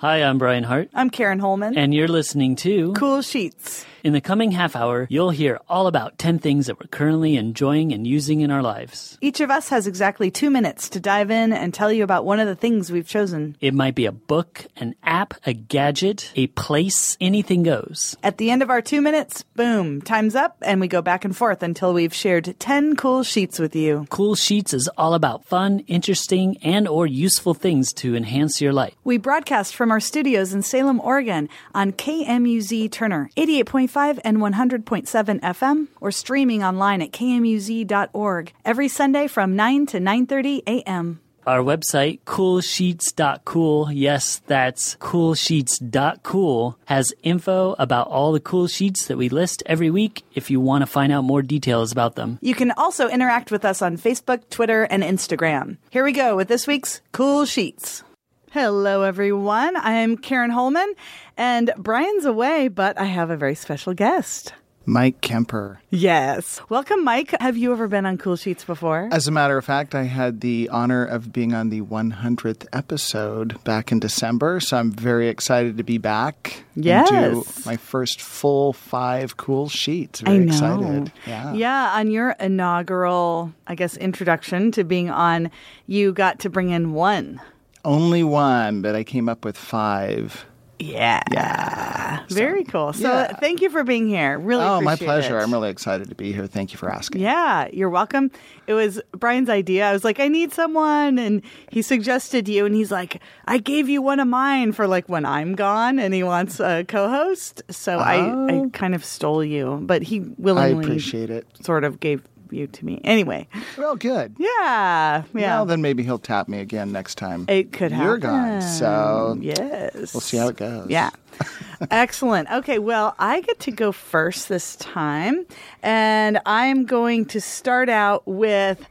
Hi, I'm Brian Hart, I'm Karen Holman. and you're listening to. cool Sheets. In the coming half hour, you'll hear all about 10 things that we're currently enjoying and using in our lives. Each of us has exactly two minutes to dive in and tell you about one of the things we've chosen. It might be a book, an app, a gadget, a place, anything goes. At the end of our two minutes, boom, time's up, and we go back and forth until we've shared 10 cool sheets with you. Cool Sheets is all about fun, interesting, and or useful things to enhance your life. We broadcast from our studios in Salem, Oregon on KMUZ Turner, 88.5 and 100.7 FM, or streaming online at kmuz.org every Sunday from 9 to 9.30 a.m. Our website, coolsheets.cool, yes, that's coolsheets.cool, has info about all the cool sheets that we list every week if you want to find out more details about them. You can also interact with us on Facebook, Twitter, and Instagram. Here we go with this week's Cool Sheets. Hello, everyone. I'm Karen Holman, and Brian's away, but I have a very special guest. Mike Kemper. Yes. Welcome, Mike. Have you ever been on Cool Sheets before? As a matter of fact, I had the honor of being on the 100th episode back in December, so I'm very excited to be back. and Yes. do my first full five cool sheets. I Very know. excited. Yeah. Yeah, on your inaugural, I guess, introduction to being on, you got to bring in one. Only one, but I came up with five. Yeah. Yeah. Very cool. So yeah. thank you for being here. Really Oh, my pleasure. it. I'm really excited to be here. Thank you for asking. Yeah, you're welcome. It was Brian's idea. I was like, I need someone. And he suggested you. And he's like, I gave you one of mine for like when I'm gone. And he wants a co host. So I, I Oh. kind of stole you. But he willingly I appreciate it. sort of gave you to me. Anyway, Well, good. yeah. Yeah. Well, then maybe he'll tap me again next time. it could happen. You're gone. So yes. we'll see how it goes. Yeah. Excellent. Okay, well, I get to go first this time. And I'm going to start out with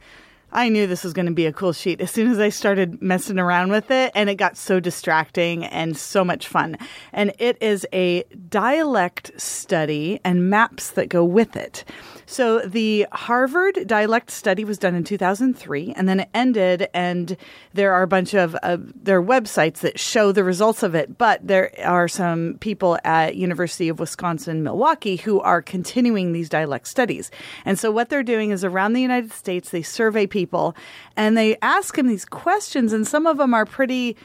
I knew this was going to be a cool sheet as soon as I started messing around with it, and it got so distracting and so much fun. And it is a dialect study and maps that go with it. So the Harvard dialect study was done in 2003, and then it ended. And there are a bunch of uh, there are websites that show the results of it, but there are some people at University of Wisconsin Milwaukee who are continuing these dialect studies. And so what they're doing is around the United States, they survey people and they ask them these questions, and some of them are pretty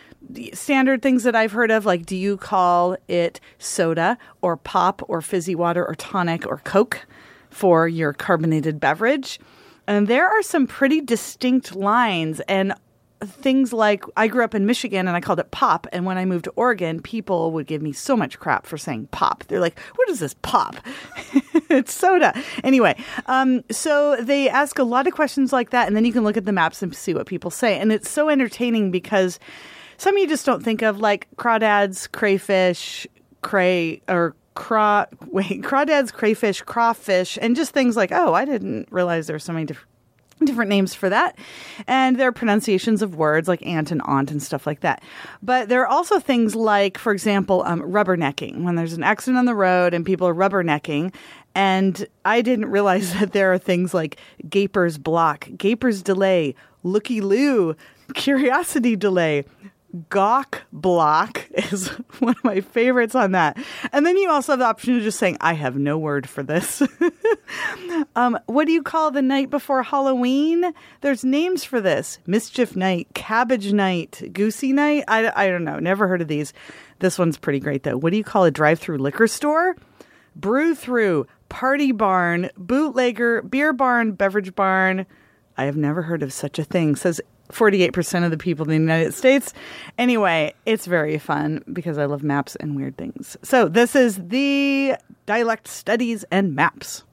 standard things that I've heard of, like do you call it soda or pop or fizzy water or tonic or Coke for your carbonated beverage? And there are some pretty distinct lines and things like I grew up in Michigan and I called it pop. And when I moved to Oregon, people would give me so much crap for saying pop. They're like, what is this pop? it's soda. Anyway, um, so they ask a lot of questions like that. And then you can look at the maps and see what people say. And it's so entertaining because some you just don't think of, like crawdads, crayfish, cray, or craw, wait, crawdads, crayfish, crawfish, and just things like, oh, I didn't realize there were so many different different names for that. And there are pronunciations of words like aunt and aunt and stuff like that. But there are also things like, for example, um, rubbernecking. When there's an accident on the road and people are rubbernecking, and I didn't realize that there are things like gaper's block, gaper's delay, looky loo, curiosity delay. Gawk block is one of my favorites on that. And then you also have the option of just saying, I have no word for this. um, what do you call the night before Halloween? There's names for this Mischief Night, Cabbage Night, Goosey Night. I, I don't know. Never heard of these. This one's pretty great, though. What do you call a drive through liquor store? Brew through, party barn, bootlegger, beer barn, beverage barn. I have never heard of such a thing, says 48% of the people in the United States. Anyway, it's very fun because I love maps and weird things. So, this is the dialect studies and maps.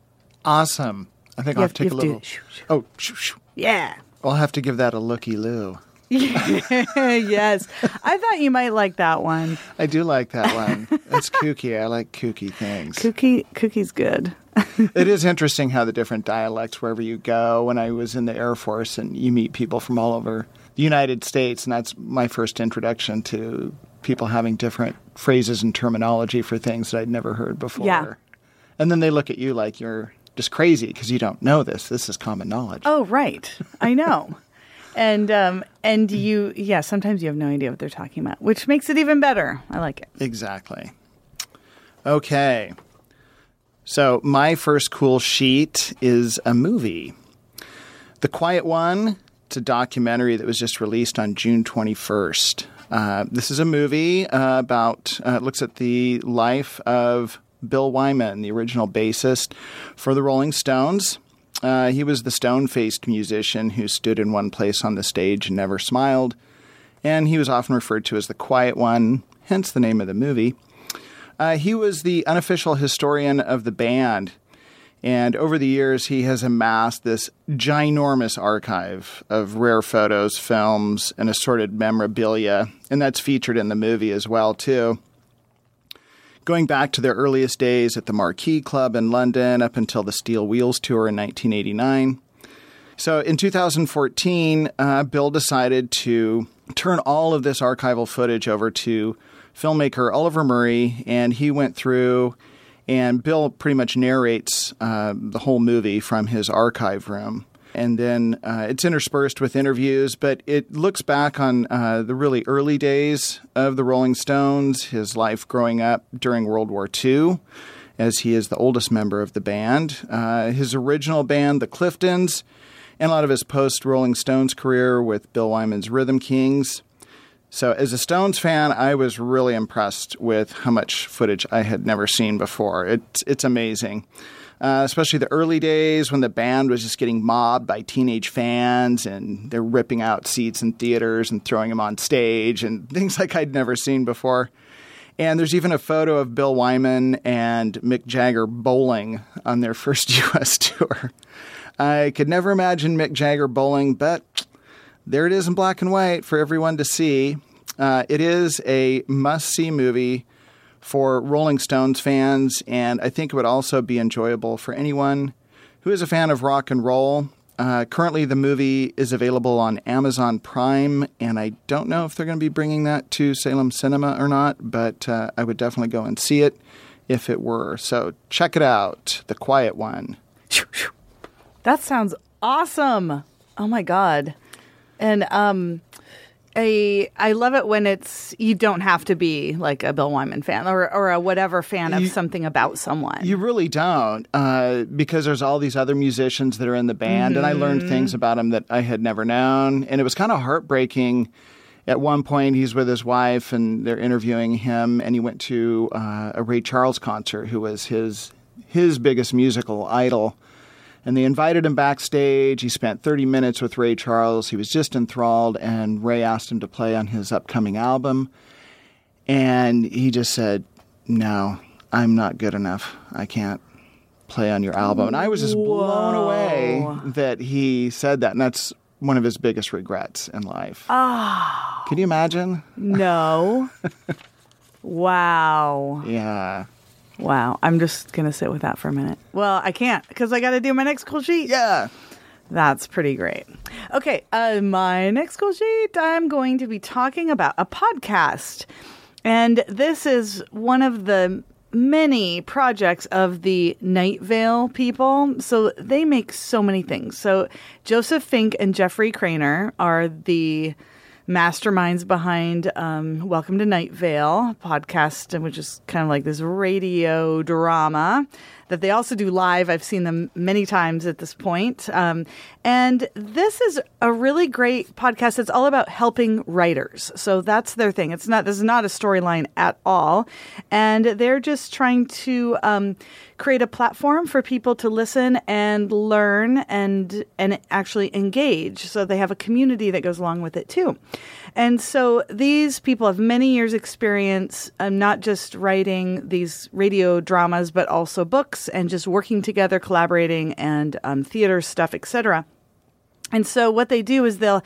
Awesome. I think You I'll have- have to take a have to- little. shoo, shoo. Oh, shoo. Yeah. I'll have to give that a looky loo. yes. I thought you might like that one. I do like that one. it's kooky. I like kooky things. Kooky cookie's good. it is interesting how the different dialects wherever you go. When I was in the Air Force and you meet people from all over the United States, and that's my first introduction to people having different phrases and terminology for things that I'd never heard before. Yeah. And then they look at you like you're just crazy because you don't know this. This is common knowledge. Oh, right. I know. And um, and you, yeah, sometimes you have no idea what they're talking about, which makes it even better. I like it. Exactly. Okay. So, my first cool sheet is a movie. The Quiet One, it's a documentary that was just released on June 21st. Uh, this is a movie uh, about, uh, looks at the life of Bill Wyman, the original bassist for the Rolling Stones. Uh, he was the stone faced musician who stood in one place on the stage and never smiled. And he was often referred to as the Quiet One, hence the name of the movie. Uh, he was the unofficial historian of the band. And over the years, he has amassed this ginormous archive of rare photos, films, and assorted memorabilia. And that's featured in the movie as well, too. Going back to their earliest days at the Marquee Club in London up until the Steel Wheels Tour in 1989. So in 2014, uh, Bill decided to turn all of this archival footage over to filmmaker Oliver Murray, and he went through and Bill pretty much narrates uh, the whole movie from his archive room. And then uh, it's interspersed with interviews, but it looks back on uh, the really early days of the Rolling Stones, his life growing up during World War II, as he is the oldest member of the band, uh, his original band, the Cliftons, and a lot of his post Rolling Stones career with Bill Wyman's Rhythm Kings. So, as a Stones fan, I was really impressed with how much footage I had never seen before. It's it's amazing, uh, especially the early days when the band was just getting mobbed by teenage fans and they're ripping out seats in theaters and throwing them on stage and things like I'd never seen before. And there's even a photo of Bill Wyman and Mick Jagger bowling on their first U.S. tour. I could never imagine Mick Jagger bowling, but there it is in black and white for everyone to see. Uh, it is a must see movie for Rolling Stones fans, and I think it would also be enjoyable for anyone who is a fan of rock and roll. Uh, currently, the movie is available on Amazon Prime, and I don't know if they're going to be bringing that to Salem Cinema or not, but uh, I would definitely go and see it if it were. So check it out The Quiet One. That sounds awesome. Oh my God. And um, a I love it when it's you don't have to be like a Bill Wyman fan or or a whatever fan of You- something about someone. You really don't, uh, because there's all these other musicians that are in the band, and I learned things about him that I had never known, and it was kind of heartbreaking. At one point, he's with his wife, and they're interviewing him, and he went to uh, a Ray Charles concert, who was his his biggest musical idol. And they invited him backstage. He spent 30 minutes with Ray Charles. He was just enthralled, and Ray asked him to play on his upcoming album. And he just said, No, I'm not good enough. I can't play on your album. And I was just blown away that he said that. And that's one of his biggest regrets in life. Ah. Can you imagine? no. wow. Yeah. Wow. I'm just going to sit with that for a minute. Well, I can't because I got to do my next cool sheet. Yeah. That's pretty great. Okay, uh, my next cool sheet, I'm going to be talking about a podcast. And this is one of the many projects of the Night Vale people. So they make so many things. So Joseph Fink and Jeffrey Cranor are the masterminds behind um, Welcome to Night Vale podcast, which is kind of like this radio drama that they also do live. I've seen them many times at this point. Um, and this is a really great podcast. It's all about helping writers. So that's their thing. It's not, this is not a storyline at all. And they're just trying to um, create a platform for people to listen and learn and, and actually engage. So they have a community that goes along with it too. And so these people have many years' experience, um, not just writing these radio dramas, but also books and just working together, collaborating, and um, theater stuff, etc. And so what they do is they'll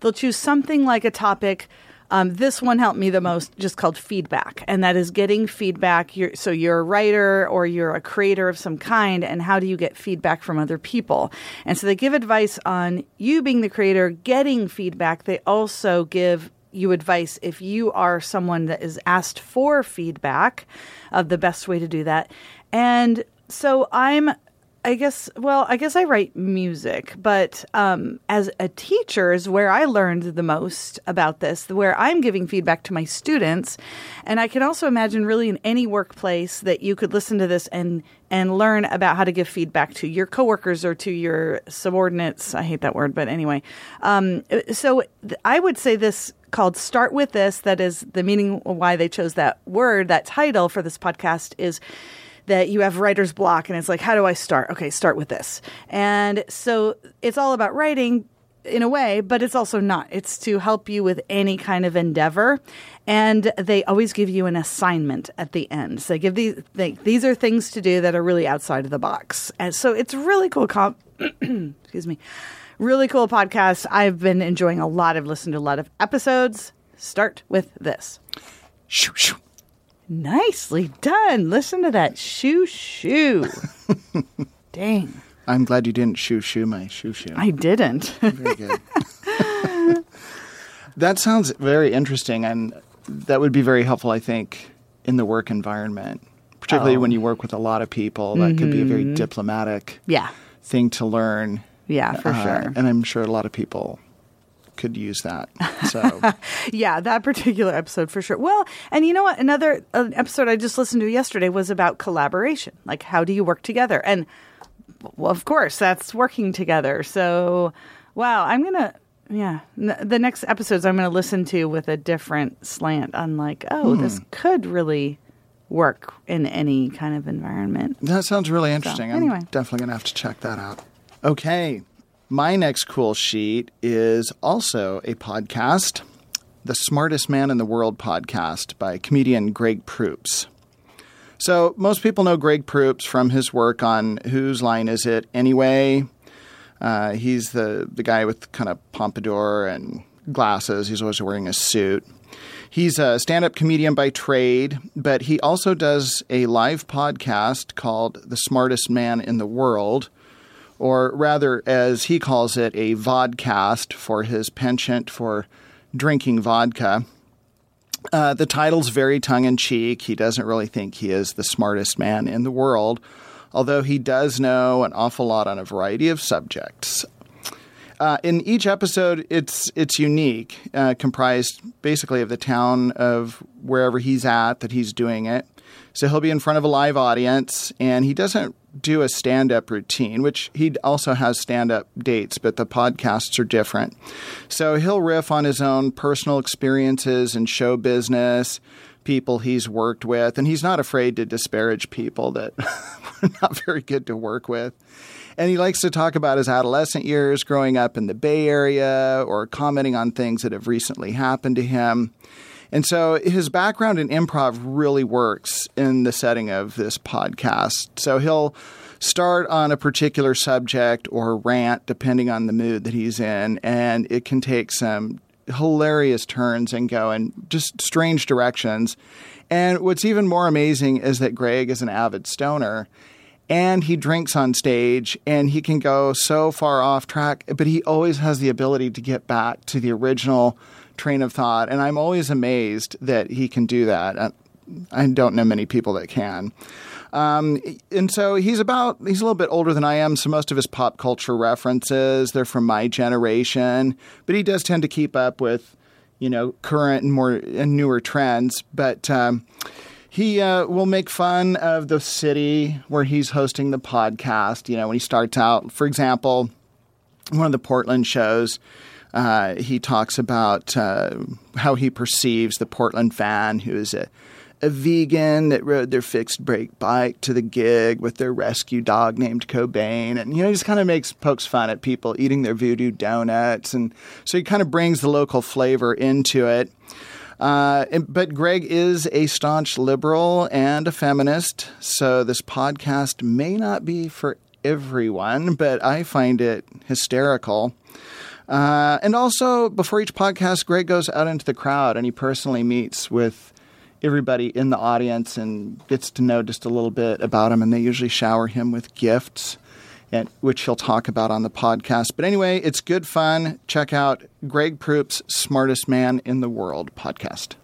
they'll choose something like a topic. Um, this one helped me the most, just called feedback, and that is getting feedback. You're, so you're a writer or you're a creator of some kind, and how do you get feedback from other people? And so they give advice on you being the creator, getting feedback. They also give you advice if you are someone that is asked for feedback of the best way to do that. And so I'm I guess, well, I guess I write music, but um, as a teacher is where I learned the most about this, where I'm giving feedback to my students. And I can also imagine, really, in any workplace that you could listen to this and and learn about how to give feedback to your coworkers or to your subordinates. I hate that word, but anyway. Um, so I would say this called Start With This. That is the meaning why they chose that word, that title for this podcast is that you have writer's block and it's like, how do I start? Okay, start with this. And so it's all about writing in a way, but it's also not. It's to help you with any kind of endeavor. And they always give you an assignment at the end. So they give these, they, these are things to do that are really outside of the box. And so it's really cool. Comp- excuse me. Really cool podcast. I've been enjoying a lot. I've listened to a lot of episodes. Start with this. Shoo, shoo. Nicely done. Listen to that shoo shoo. Dang. I'm glad you didn't shoo shoo my shoo shoo. I didn't. Very good. that sounds very interesting, and that would be very helpful, I think, in the work environment, particularly Oh. when you work with a lot of people. That could be a very diplomatic yeah. thing to learn. Yeah, for Uh, sure. And I'm sure a lot of people could use that. So, Yeah, that particular episode for sure. Well, and you know what? Another uh, episode I just listened to yesterday was about collaboration. Like, how do you work together? And, well, of course, that's working together. So, wow, I'm going to. Yeah, the next episodes I'm going to listen to with a different slant on like, oh, this could really work in any kind of environment. that sounds really interesting. anyway. I'm definitely going to have to check that out. Okay. My next cool sheet is also a podcast, the Smartest Man in the World podcast by comedian Greg Proops. So, most people know Greg Proops from his work on Whose Line Is It Anyway? Uh, he's the, the guy with kind of pompadour and glasses. He's always wearing a suit. He's a stand up comedian by trade, but he also does a live podcast called The Smartest Man in the World, or rather, as he calls it, a vodcast for his penchant for drinking vodka. Uh, the title's very tongue in cheek. He doesn't really think he is the smartest man in the world, although he does know an awful lot on a variety of subjects. Uh, in each episode, it's it's unique, uh, comprised basically of the town of wherever he's at that he's doing it. So he'll be in front of a live audience, and he doesn't do a stand-up routine, which he also has stand-up dates, but the podcasts are different. So he'll riff on his own personal experiences in show business, people he's worked with, and he's not afraid to disparage people that are not very good to work with. And he likes to talk about his adolescent years growing up in the Bay Area or commenting on things that have recently happened to him. And so his background in improv really works in the setting of this podcast. So he'll start on a particular subject or rant, depending on the mood that he's in, and it can take some hilarious turns and go in just strange directions. And what's even more amazing is that Greg is an avid stoner and he drinks on stage and he can go so far off track, but he always has the ability to get back to the original train of thought. And I'm always amazed that he can do that. I don't know many people that can. Um, and so he's about he's a little bit older than I am, so most of his pop culture references they're from my generation, but he does tend to keep up with you know current and more and newer trends. But um, he uh, will make fun of the city where he's hosting the podcast. You know, when he starts out, for example, one of the Portland shows, uh, he talks about uh, how he perceives the Portland fan who is a, a vegan that rode their fixed brake bike to the gig with their rescue dog named Cobain. And, you know, he just kind of makes, pokes fun at people eating their voodoo donuts. And so he kind of brings the local flavor into it. Uh, but Greg is a staunch liberal and a feminist, so this podcast may not be for everyone, but I find it hysterical. Uh, and also, before each podcast, Greg goes out into the crowd and he personally meets with everybody in the audience and gets to know just a little bit about him. And they usually shower him with gifts, and, which he'll talk about on the podcast. But anyway, it's good fun. Check out Greg Proops' Smartest Man in the World podcast.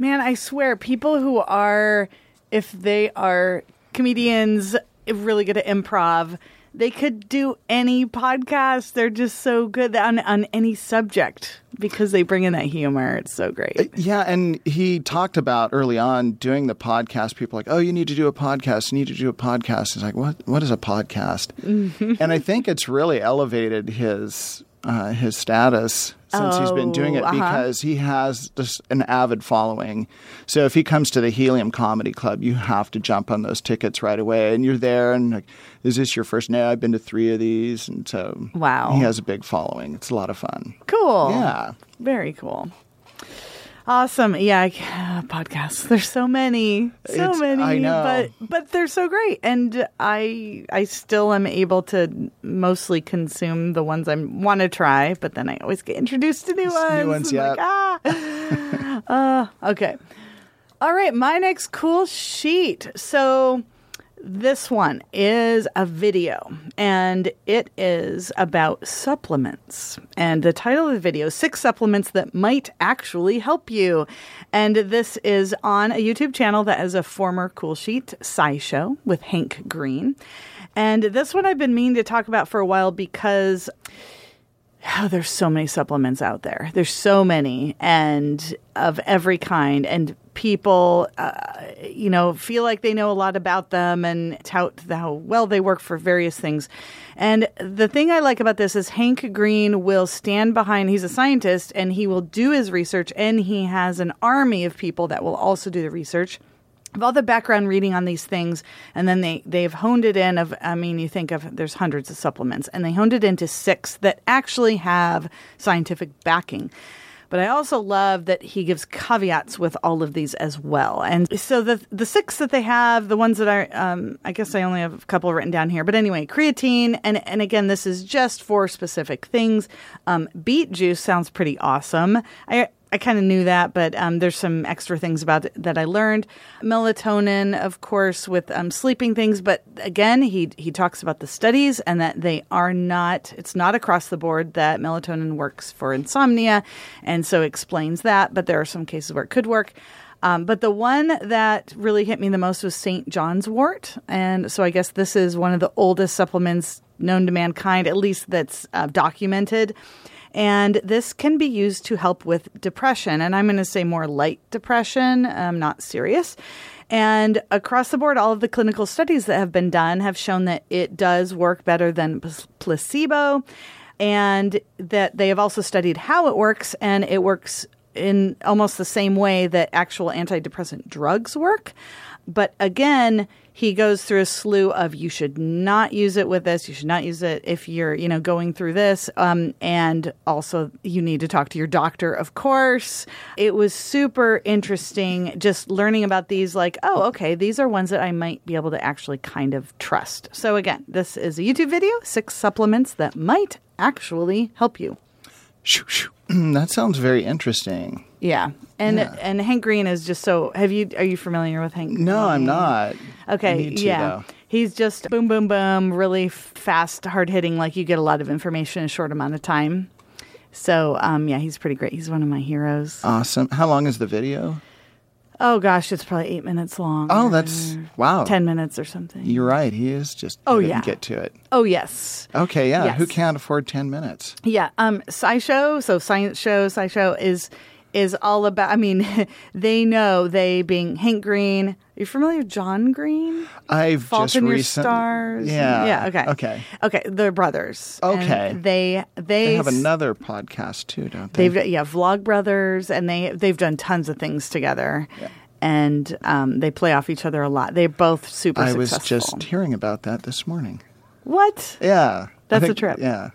Man, I swear, people who are, if they are comedians really good at improv. They could do any podcast. They're just so good on on any subject because they bring in that humor. It's so great. Uh, yeah, and he talked about early on doing the podcast. People like, oh, you need to do a podcast. You need to do a podcast. He's like, what? What is a podcast? Mm-hmm. and I think it's really elevated his uh, his status since he's been doing it Oh, uh-huh. because he has just an avid following. So if he comes to the Helium Comedy Club, you have to jump on those tickets right away, and you're there. And like, is this your first? No, I've been to three of these, and so Wow. he has a big following. It's a lot of fun. Cool. Yeah. Very cool. Awesome. Yeah, I, podcasts. There's so many, so It's- many. I know. but but they're so great, and I I still am able to mostly consume the ones I want to try, but then I always get introduced to new ones. ones, I'm like, ah. uh, okay. All right, my next cool sheet. So this one is a video and it is about supplements. And the title of the video Six Supplements That Might Actually Help You. And this is on a YouTube channel that is a former Cool Sheet SciShow with Hank Green. And this one I've been meaning to talk about for a while because oh, there's so many supplements out there. There's so many and of every kind. And people, uh, you know, feel like they know a lot about them and tout how well they work for various things. And the thing I like about this is Hank Green will stand behind, he's a scientist and he will do his research and he has an army of people that will also do the research of all the background reading on these things and then they they've honed it in of i mean you think of there's hundreds of supplements and they honed it into six that actually have scientific backing but I also love that he gives caveats with all of these as well. And so the the six that they have, the ones that are, um, I guess I only have a couple written down here. But anyway, creatine, and and again, this is just for specific things. Um, beet juice sounds pretty awesome. I I kind of knew that, but um, there's some extra things about that I learned. Melatonin, of course, with um, sleeping things, but again, he he talks about the studies and that they are not. It's not across the board that melatonin works for insomnia, and so explains that. But there are some cases where it could work. Um, but the one that really hit me the most was St. John's wort. And so I guess this is one of the oldest supplements known to mankind, at least that's uh, documented. And this can be used to help with depression. And I'm going to say more light depression, um, not serious. And across the board, all of the clinical studies that have been done have shown that it does work better than placebo. And that they have also studied how it works, and it works in almost the same way that actual antidepressant drugs work. But again, he goes through a slew of you should not use it with this. You should not use it if you're, you know, going through this. Um, and also, you need to talk to your doctor, of course. It was super interesting just learning about these. Like, oh, okay, these are ones that I might be able to actually kind of trust. So again, this is a YouTube video: six supplements that might actually help you. Shoo, shoo. that sounds very interesting. Yeah. And Yeah. and Hank Green is just so have you are you familiar with Hank? No, I'm not. Okay, to, yeah. though. He's just boom boom boom, really fast, hard hitting like you get a lot of information in a short amount of time. So, um yeah, he's pretty great. He's one of my heroes. Awesome. How long is the video? Oh gosh, it's probably 8 minutes long. Oh, that's wow. 10 minutes or something. You're right. He is just. Oh, yeah. Get to it. oh, yes. Okay. Yeah. Yes. Who can't afford ten minutes? Yeah, um, SciShow, so science show, SciShow is is all about. I mean, they know they being Hank Green. Are you familiar with John Green? I've Fault just in Your Stars. Yeah. yeah. Okay, Okay. okay. They're brothers. And Okay. they they They have another podcast too, don't they? They've yeah, Vlog Brothers, and they they've done tons of things together, and um, they play off each other a lot. They're both super I was just hearing about that this morning. what? Yeah. That's a trip. Yeah.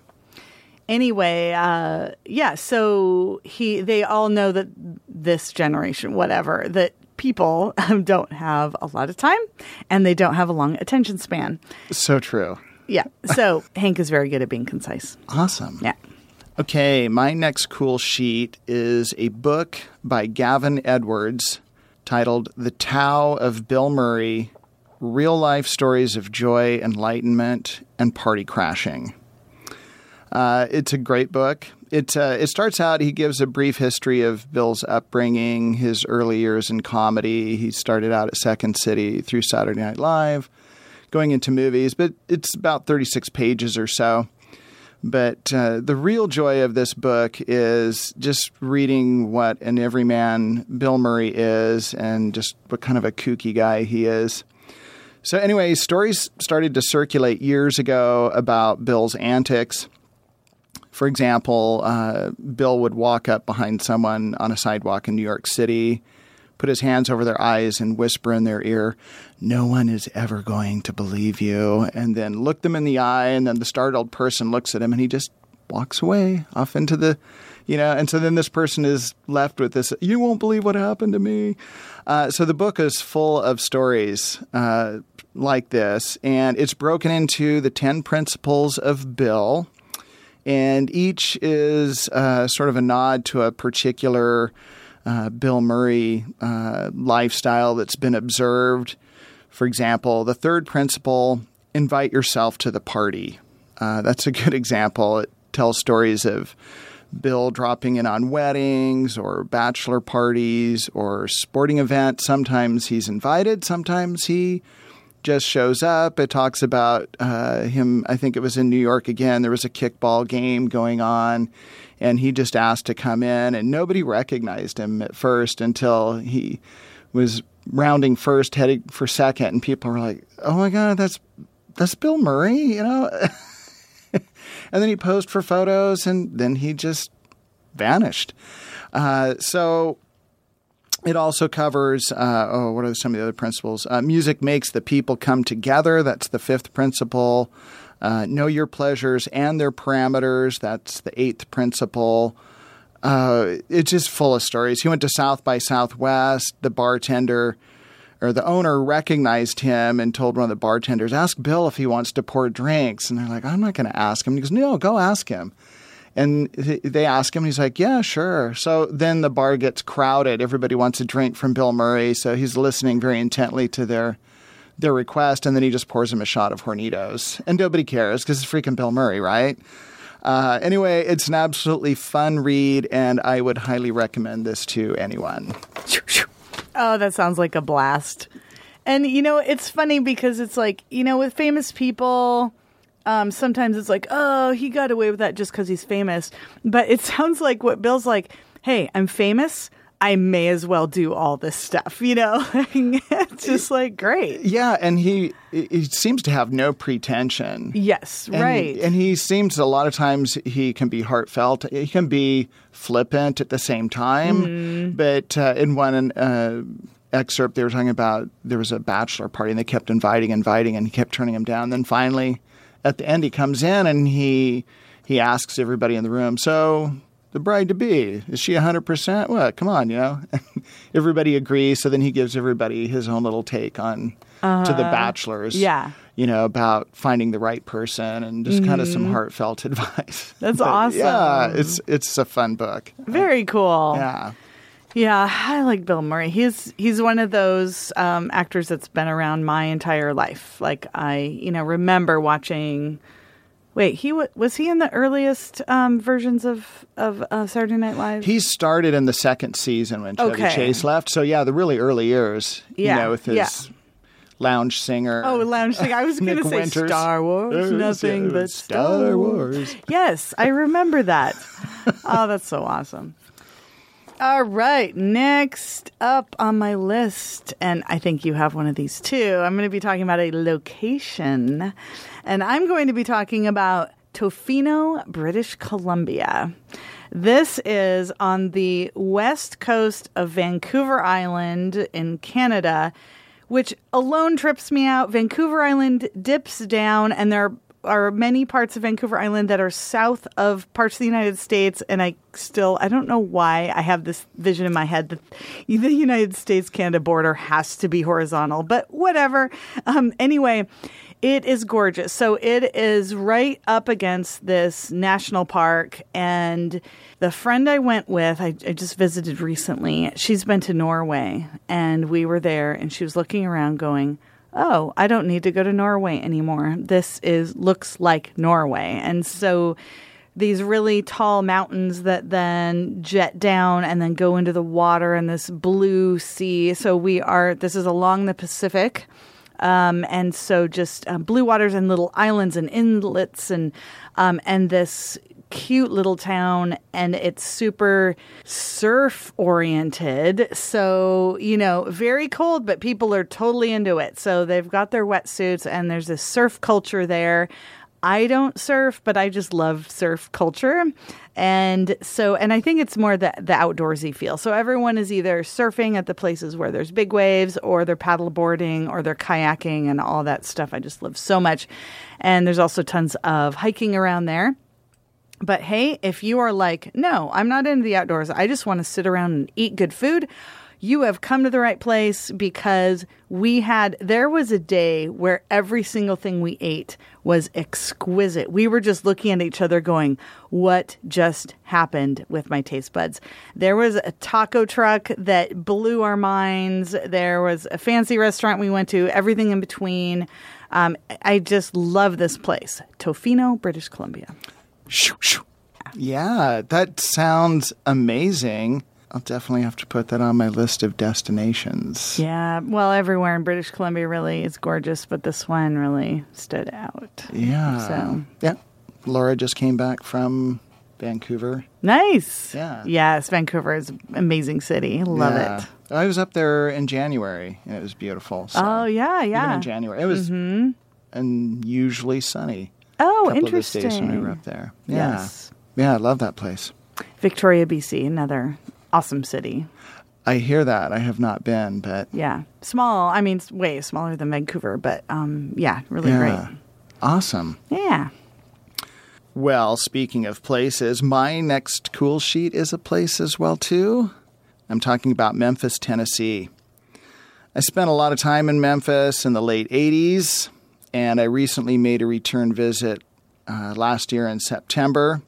Anyway, uh, yeah. So he, they all know that this generation, whatever, that people um, don't have a lot of time, and they don't have a long attention span. So true. Yeah. So Hank is very good at being concise. Awesome. Yeah. Okay, my next cool sheet is a book by Gavin Edwards titled The Tao of Bill Murray Real Life Stories of Joy, Enlightenment, and Party Crashing. Uh, it's a great book. It, uh, it starts out, he gives a brief history of Bill's upbringing, his early years in comedy. He started out at Second City through Saturday Night Live, going into movies, but it's about 36 pages or so. But uh, the real joy of this book is just reading what an everyman Bill Murray is and just what kind of a kooky guy he is. So, anyway, stories started to circulate years ago about Bill's antics. For example, uh, Bill would walk up behind someone on a sidewalk in New York City, put his hands over their eyes, and whisper in their ear, No one is ever going to believe you. And then look them in the eye, and then the startled person looks at him and he just walks away off into the, you know, and so then this person is left with this, You won't believe what happened to me. Uh, so the book is full of stories uh, like this, and it's broken into the 10 principles of Bill and each is uh, sort of a nod to a particular uh, Bill Murray uh, lifestyle that's been observed. For example, the third principle invite yourself to the party. Uh, that's a good example. It tells stories of Bill dropping in on weddings or bachelor parties or sporting events. Sometimes he's invited, sometimes he just shows up. It talks about uh, him. I think it was in New York again. There was a kickball game going on, and he just asked to come in, and nobody recognized him at first until he was rounding first, heading for second, and people were like, "Oh my god, that's that's Bill Murray," you know. and then he posed for photos, and then he just vanished. Uh, so it also covers, uh, oh, what are some of the other principles? Uh, music makes the people come together. That's the fifth principle. Uh, know your pleasures and their parameters. That's the eighth principle. Uh, it's just full of stories. He went to South by Southwest. The bartender or the owner recognized him and told one of the bartenders, Ask Bill if he wants to pour drinks. And they're like, I'm not going to ask him. He goes, No, go ask him. And they ask him, and he's like, Yeah, sure. So then the bar gets crowded. Everybody wants a drink from Bill Murray. So he's listening very intently to their their request, and then he just pours him a shot of Hornitos. And nobody cares because it's freaking Bill Murray, right? Uh, anyway, it's an absolutely fun read, and I would highly recommend this to anyone. Oh, that sounds like a blast. And, you know, it's funny because it's like, you know, with famous people, um, sometimes it's like, oh, he got away with that just because he's famous. But it sounds like what Bill's like, hey, I'm famous. I may as well do all this stuff, you know? it's just like great. Yeah, and he he seems to have no pretension. Yes, and, right. And he seems a lot of times he can be heartfelt. He can be flippant at the same time. Mm-hmm. But uh, in one uh, excerpt, they were talking about there was a bachelor party and they kept inviting, inviting, and he kept turning him down. Then finally, at the end, he comes in and he he asks everybody in the room, so the bride to be is she 100% what come on you know. Everybody agrees so then he gives everybody his own little take on to the uh-huh. bachelors yeah. you know about finding the right person and just kind of some mm-hmm. heartfelt advice. That's But, awesome. yeah it's it's a fun book. Very cool. yeah Yeah, I like Bill Murray. He's he's one of those um, actors that's been around my entire life. Like I, you know, remember watching. Wait, he w- was he in the earliest um, versions of of uh, Saturday Night Live? he started in the second season when Chevy Okay. Chase left so yeah the really early years Yeah, you know with his yeah. lounge singer oh, Lounge Singer. I was going to say Winters. Star Wars, Uh, nothing but Star Wars. Yes, I remember that. oh, that's so awesome. All right, next up on my list, and I think you have one of these too. I'm going to be talking about a location, and I'm going to be talking about Tofino, British Columbia. This is on the west coast of Vancouver Island in Canada, which alone trips me out. Vancouver Island dips down, and there are many parts of Vancouver Island that are south of parts of the United States, and I still I don't know why I have this vision in my head that the United States Canada border has to be horizontal, but whatever. Um, anyway, it is gorgeous. So it is right up against this national park, and the friend I went with, I, I just visited recently. She's been to Norway, and we were there, and she was looking around, going oh, I don't need to go to Norway anymore. This is looks like Norway. And so these really tall mountains that then jet down and then go into the water and this blue sea. So we are this is along the Pacific. Um, and so just um, blue waters and little islands and inlets and um, and this cute little town and it's super surf oriented. So, you know, very cold, but people are totally into it. So they've got their wetsuits and there's this surf culture there. I don't surf, but I just love surf culture. And so, and I think it's more the, the outdoorsy feel. So everyone is either surfing at the places where there's big waves, or they're paddle boarding, or they're kayaking, and all that stuff. I just love so much. And there's also tons of hiking around there. But hey, if you are like, no, I'm not into the outdoors, I just want to sit around and eat good food, you have come to the right place because we had, there was a day where every single thing we ate was exquisite. We were just looking at each other going, what just happened with my taste buds? There was a taco truck that blew our minds. There was a fancy restaurant we went to, everything in between. Um, I just love this place, Tofino, British Columbia. Shoo, shoo. Yeah, that sounds amazing. I'll definitely have to put that on my list of destinations. Yeah, well, everywhere in British Columbia really is gorgeous, but this one really stood out. Yeah. So Yeah. Laura just came back from Vancouver. nice. Yeah. Yes, Vancouver is an amazing city. Love Yeah. it. I was up there in January and it was beautiful. So Oh yeah, Even yeah. in January. It was mm-hmm. unusually sunny. Oh, interesting. of the when we were up there. Yeah. Yes. Yeah, I love that place. Victoria, BC, another awesome city. I hear that. I have not been, but Yeah, small. I mean, it's way smaller than Vancouver, but um, yeah, really great. yeah. Awesome. Yeah. Well, speaking of places, my next cool sheet is a place as well too. I'm talking about Memphis, Tennessee. I spent a lot of time in Memphis in the late 80s, and I recently made a return visit uh, last year in September.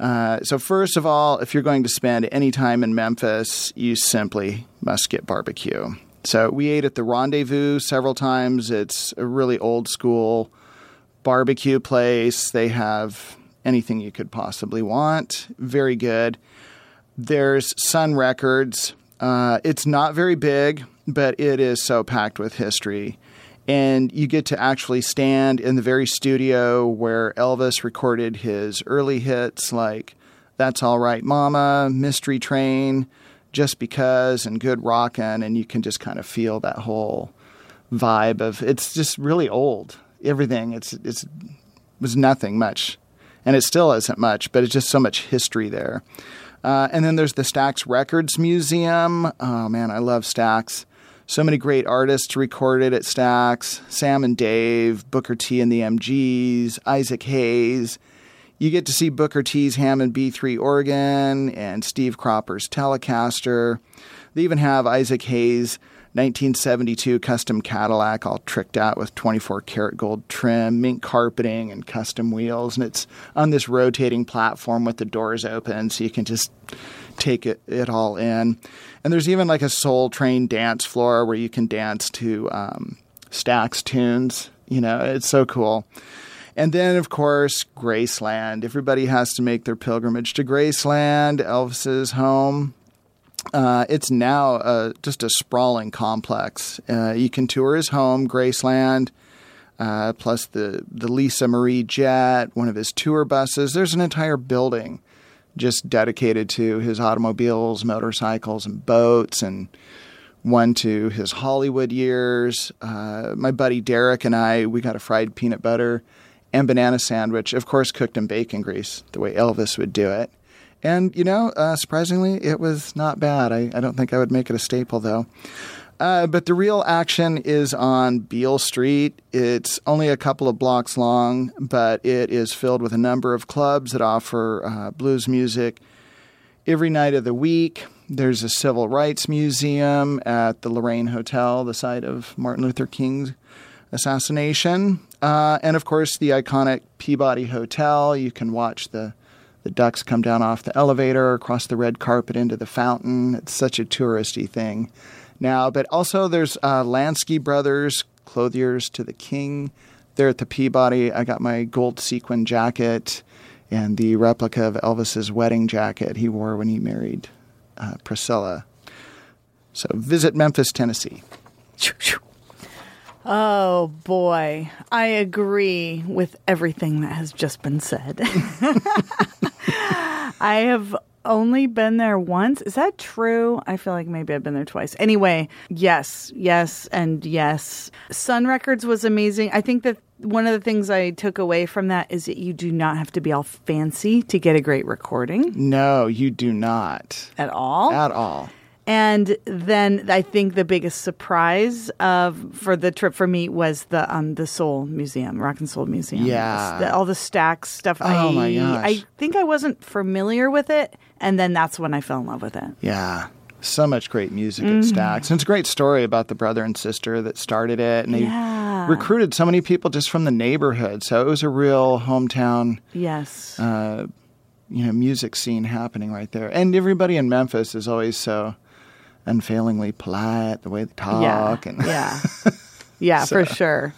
Uh, so, first of all, if you're going to spend any time in Memphis, you simply must get barbecue. So, we ate at the Rendezvous several times. It's a really old school barbecue place. They have anything you could possibly want. Very good. There's Sun Records. Uh, it's not very big, but it is so packed with history. And you get to actually stand in the very studio where Elvis recorded his early hits like That's All Right Mama, Mystery Train, Just Because, and Good Rockin'. And you can just kind of feel that whole vibe of it's just really old. Everything it's it's was nothing much, and it still isn't much, but it's just so much history there. Uh, and then there's the Stax Records Museum. Oh man, I love Stax. So many great artists recorded at Stax. Sam and Dave, Booker T and the MGs, Isaac Hayes. You get to see Booker T's Hammond B3 organ and Steve Cropper's Telecaster. They even have Isaac Hayes' 1972 custom Cadillac all tricked out with 24 karat gold trim, mink carpeting, and custom wheels. And it's on this rotating platform with the doors open so you can just take it, it all in. And there's even like a soul train dance floor where you can dance to um, Stax tunes. You know, it's so cool. And then, of course, Graceland. Everybody has to make their pilgrimage to Graceland, Elvis's home. Uh, it's now uh, just a sprawling complex. Uh, you can tour his home, Graceland, uh, plus the, the Lisa Marie jet, one of his tour buses. There's an entire building just dedicated to his automobiles, motorcycles, and boats, and one to his Hollywood years. Uh, my buddy Derek and I, we got a fried peanut butter and banana sandwich, of course, cooked in bacon grease, the way Elvis would do it. And, you know, uh, surprisingly, it was not bad. I, I don't think I would make it a staple, though. Uh, but the real action is on Beale Street. It's only a couple of blocks long, but it is filled with a number of clubs that offer uh, blues music every night of the week. There's a civil rights museum at the Lorraine Hotel, the site of Martin Luther King's assassination. Uh, and of course, the iconic Peabody Hotel. You can watch the the ducks come down off the elevator, across the red carpet into the fountain. It's such a touristy thing now. But also, there's uh, Lansky Brothers, clothiers to the king. They're at the Peabody. I got my gold sequin jacket and the replica of Elvis's wedding jacket he wore when he married uh, Priscilla. So visit Memphis, Tennessee. Oh boy, I agree with everything that has just been said. I have only been there once. Is that true? I feel like maybe I've been there twice. Anyway, yes, yes, and yes. Sun Records was amazing. I think that one of the things I took away from that is that you do not have to be all fancy to get a great recording No, you do not at all. at all. And then I think the biggest surprise of for the trip for me was the um the Soul Museum, Rock and Soul Museum. Yeah. The- all the Stax stuff. Oh, I, my gosh. I think I wasn't familiar with it, and then that's when I fell in love with it. Yeah. So much great music Mm-hmm. at Stax. And it's a great story about the brother and sister that started it. And they Yeah. recruited so many people just from the neighborhood. So it was a real hometown, Yes. uh, you know, music scene happening right there. And everybody in Memphis is always so unfailingly polite, the way they talk. yeah. And yeah. Yeah, for sure.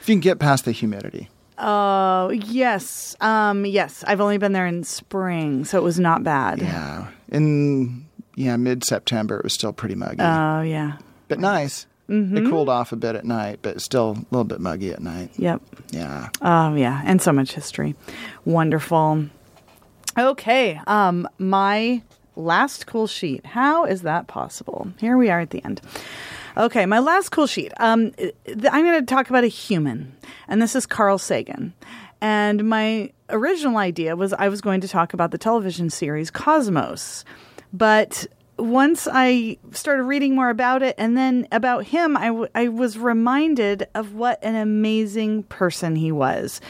if you can get past the humidity. Oh yes, um, yes. I've only been there in spring, so it was not bad. Yeah. In, yeah, mid September, it was still pretty muggy. Oh yeah. but nice. Mm-hmm. It cooled off a bit at night, but still a little bit muggy at night. Yep. Yeah. Oh yeah, and so much history. Wonderful. Okay, um my last cool sheet. How is that possible? Here we are at the end. Okay, my last cool sheet. Um I'm going to talk about a human, and this is Carl Sagan. And my original idea was I was going to talk about the television series Cosmos. But once I started reading more about it and then about him, I, w- I was reminded of what an amazing person he was.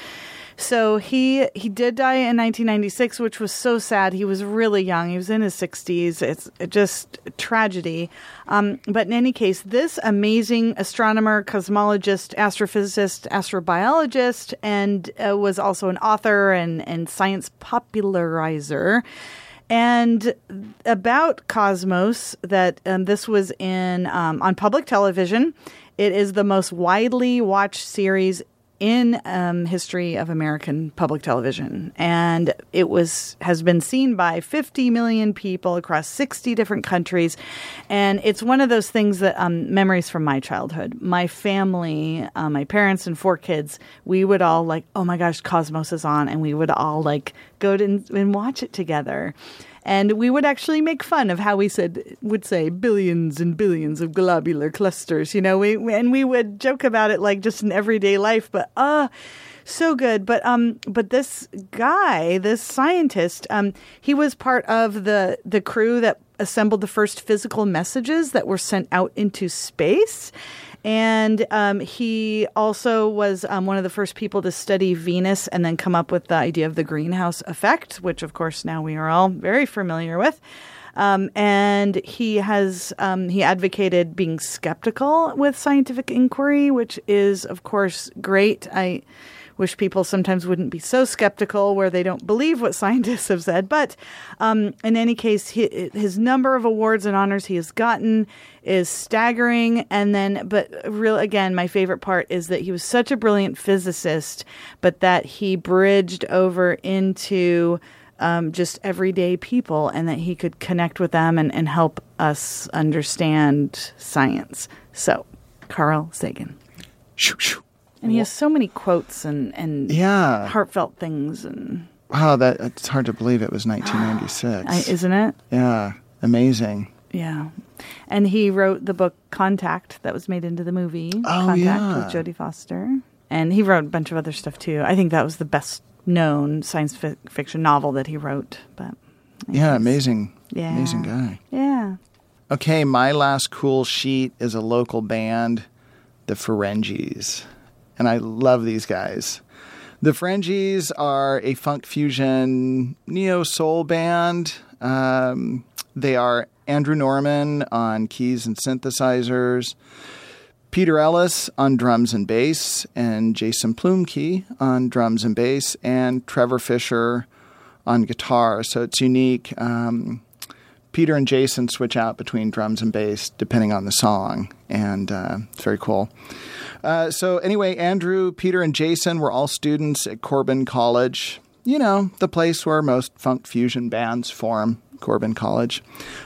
So he he did die in 1996, which was so sad. He was really young. He was in his 60s. It's just tragedy. Um, but in any case, this amazing astronomer, cosmologist, astrophysicist, astrobiologist, and uh, was also an author and and science popularizer. And about Cosmos, that um, this was in um, on public television. It is the most widely watched series in um, history of American public television, and it was has been seen by 50 million people across 60 different countries, and it's one of those things that um, memories from my childhood. My family, uh, my parents and four kids, we would all like, oh my gosh, Cosmos is on, and we would all like go to and watch it together. And we would actually make fun of how we said would say billions and billions of globular clusters, you know. We and we would joke about it like just in everyday life, but uh so good. But um but this guy, this scientist, um he was part of the the crew that assembled the first physical messages that were sent out into space. And um, he also was um, one of the first people to study Venus and then come up with the idea of the greenhouse effect, which, of course, now we are all very familiar with. Um, and he has um, he advocated being skeptical with scientific inquiry, which is, of course, great. I wish people sometimes wouldn't be so skeptical where they don't believe what scientists have said. But um, in any case, he, his number of awards and honors he has gotten is staggering. And then, but real again, my favorite part is that he was such a brilliant physicist, but that he bridged over into um, just everyday people and that he could connect with them and, and help us understand science. So, Carl Sagan. Shoo, shoo. And he has so many quotes and, and Yeah. heartfelt things, and Wow, that it's hard to believe it was 1996. I, isn't it? yeah, amazing. Yeah. And he wrote the book Contact that was made into the movie Oh, Contact yeah. with Jodie Foster. And he wrote a bunch of other stuff too. I think that was the best known science fi- fiction novel that he wrote. But Yeah, amazing. Yeah. Amazing guy. yeah. Okay, my last cool sheet is a local band, the Ferengis. And I love these guys. The Ferengis are a funk fusion neo soul band. Um, they are Andrew Norman on keys and synthesizers, Peter Ellis on drums and bass, and Jason Plumkey on drums and bass, and Trevor Fisher on guitar. So it's unique. Um, Peter and Jason switch out between drums and bass depending on the song, and uh, it's very cool. Uh, so, anyway, Andrew, Peter, and Jason were all students at Corbin College. You know, the place where most funk fusion bands form, Corbin College.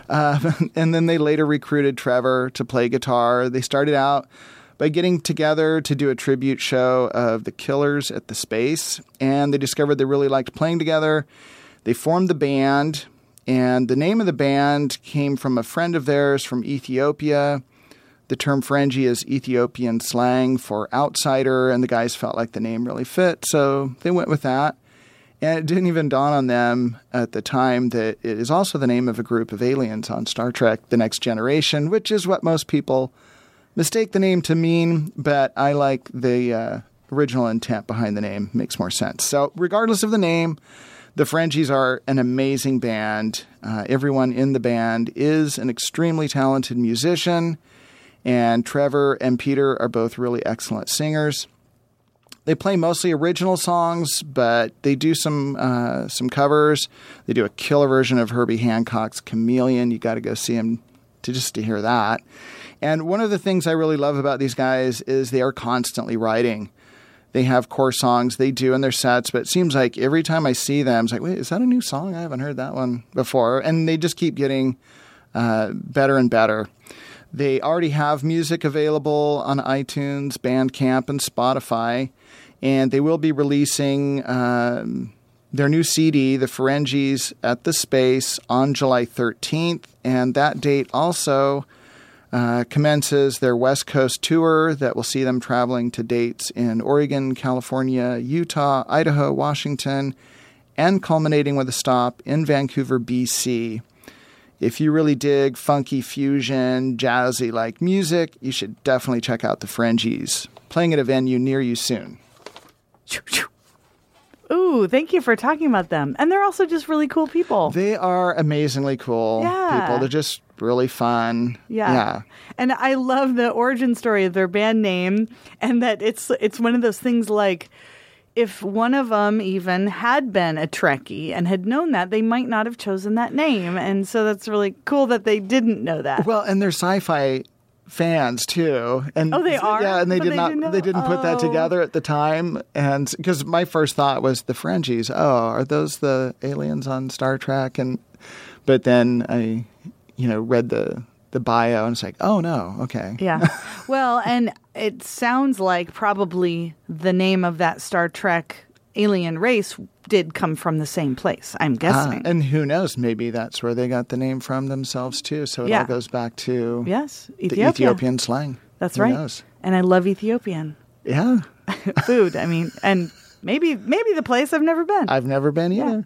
Uh, and then they later recruited Trevor to play guitar. They started out by getting together to do a tribute show of the Killers at the Space, and they discovered they really liked playing together. They formed the band, and the name of the band came from a friend of theirs from Ethiopia. The term Ferengi is Ethiopian slang for outsider, and the guys felt like the name really fit, so they went with that. And it didn't even dawn on them at the time that it is also the name of a group of aliens on Star Trek The Next Generation, which is what most people mistake the name to mean, but I like the uh, original intent behind the name. Makes more sense. So, regardless of the name, the Ferengis are an amazing band. Uh, everyone in the band is an extremely talented musician, and Trevor and Peter are both really excellent singers. They play mostly original songs, but they do some uh, some covers. They do a killer version of Herbie Hancock's "Chameleon." You got to go see them to just to hear that. And one of the things I really love about these guys is they are constantly writing. They have core songs they do in their sets, but it seems like every time I see them, it's like, wait, is that a new song? I haven't heard that one before. And they just keep getting uh, better and better. They already have music available on iTunes, Bandcamp, and Spotify and they will be releasing um, their new CD, The Ferengis at the Space, on July 13th. And that date also uh, commences their West Coast tour that will see them traveling to dates in Oregon, California, Utah, Idaho, Washington, and culminating with a stop in Vancouver, BC. If you really dig funky fusion, jazzy like music, you should definitely check out the Ferengis, playing at a venue near you soon. Ooh, thank you for talking about them. And they're also just really cool people. They are amazingly cool Yeah. people. They're just really fun. Yeah. Yeah. And I love the origin story of their band name and that it's it's one of those things like if one of them even had been a Trekkie and had known that, they might not have chosen that name. And so that's really cool that they didn't know that. Well, and they're sci-fi fans too. And Oh, they are? Yeah, and they But did they not didn't know? they didn't put that Oh. together at the time and cuz my first thought was the Ferengis. Oh, are those the aliens on Star Trek and but then I you know read the the bio and it's like, "Oh no, okay." Yeah. well, and it sounds like probably the name of that Star Trek alien race did come from the same place, I'm guessing. Ah, guessing. and who knows, maybe that's where they got the name from themselves too. So it Yeah. all goes back to yes, the Ethiopian slang. That's Who right. knows? And I love Ethiopian Yeah. food. I mean, and maybe maybe the place I've never been. I've never been either.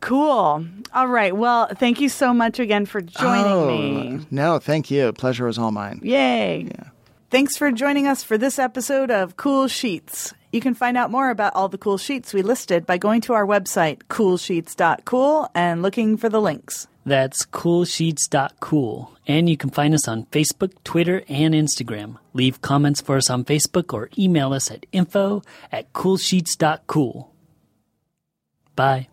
Cool. All right. Well, thank you so much again for joining oh, me. No, thank you. Pleasure was all mine. Yay. Yeah. Thanks for joining us for this episode of Cool Sheets. You can find out more about all the cool sheets we listed by going to our website, coolsheets.cool, and looking for the links. That's coolsheets.cool. And you can find us on Facebook, Twitter, and Instagram. Leave comments for us on Facebook or email us at info at coolsheets.cool. Bye.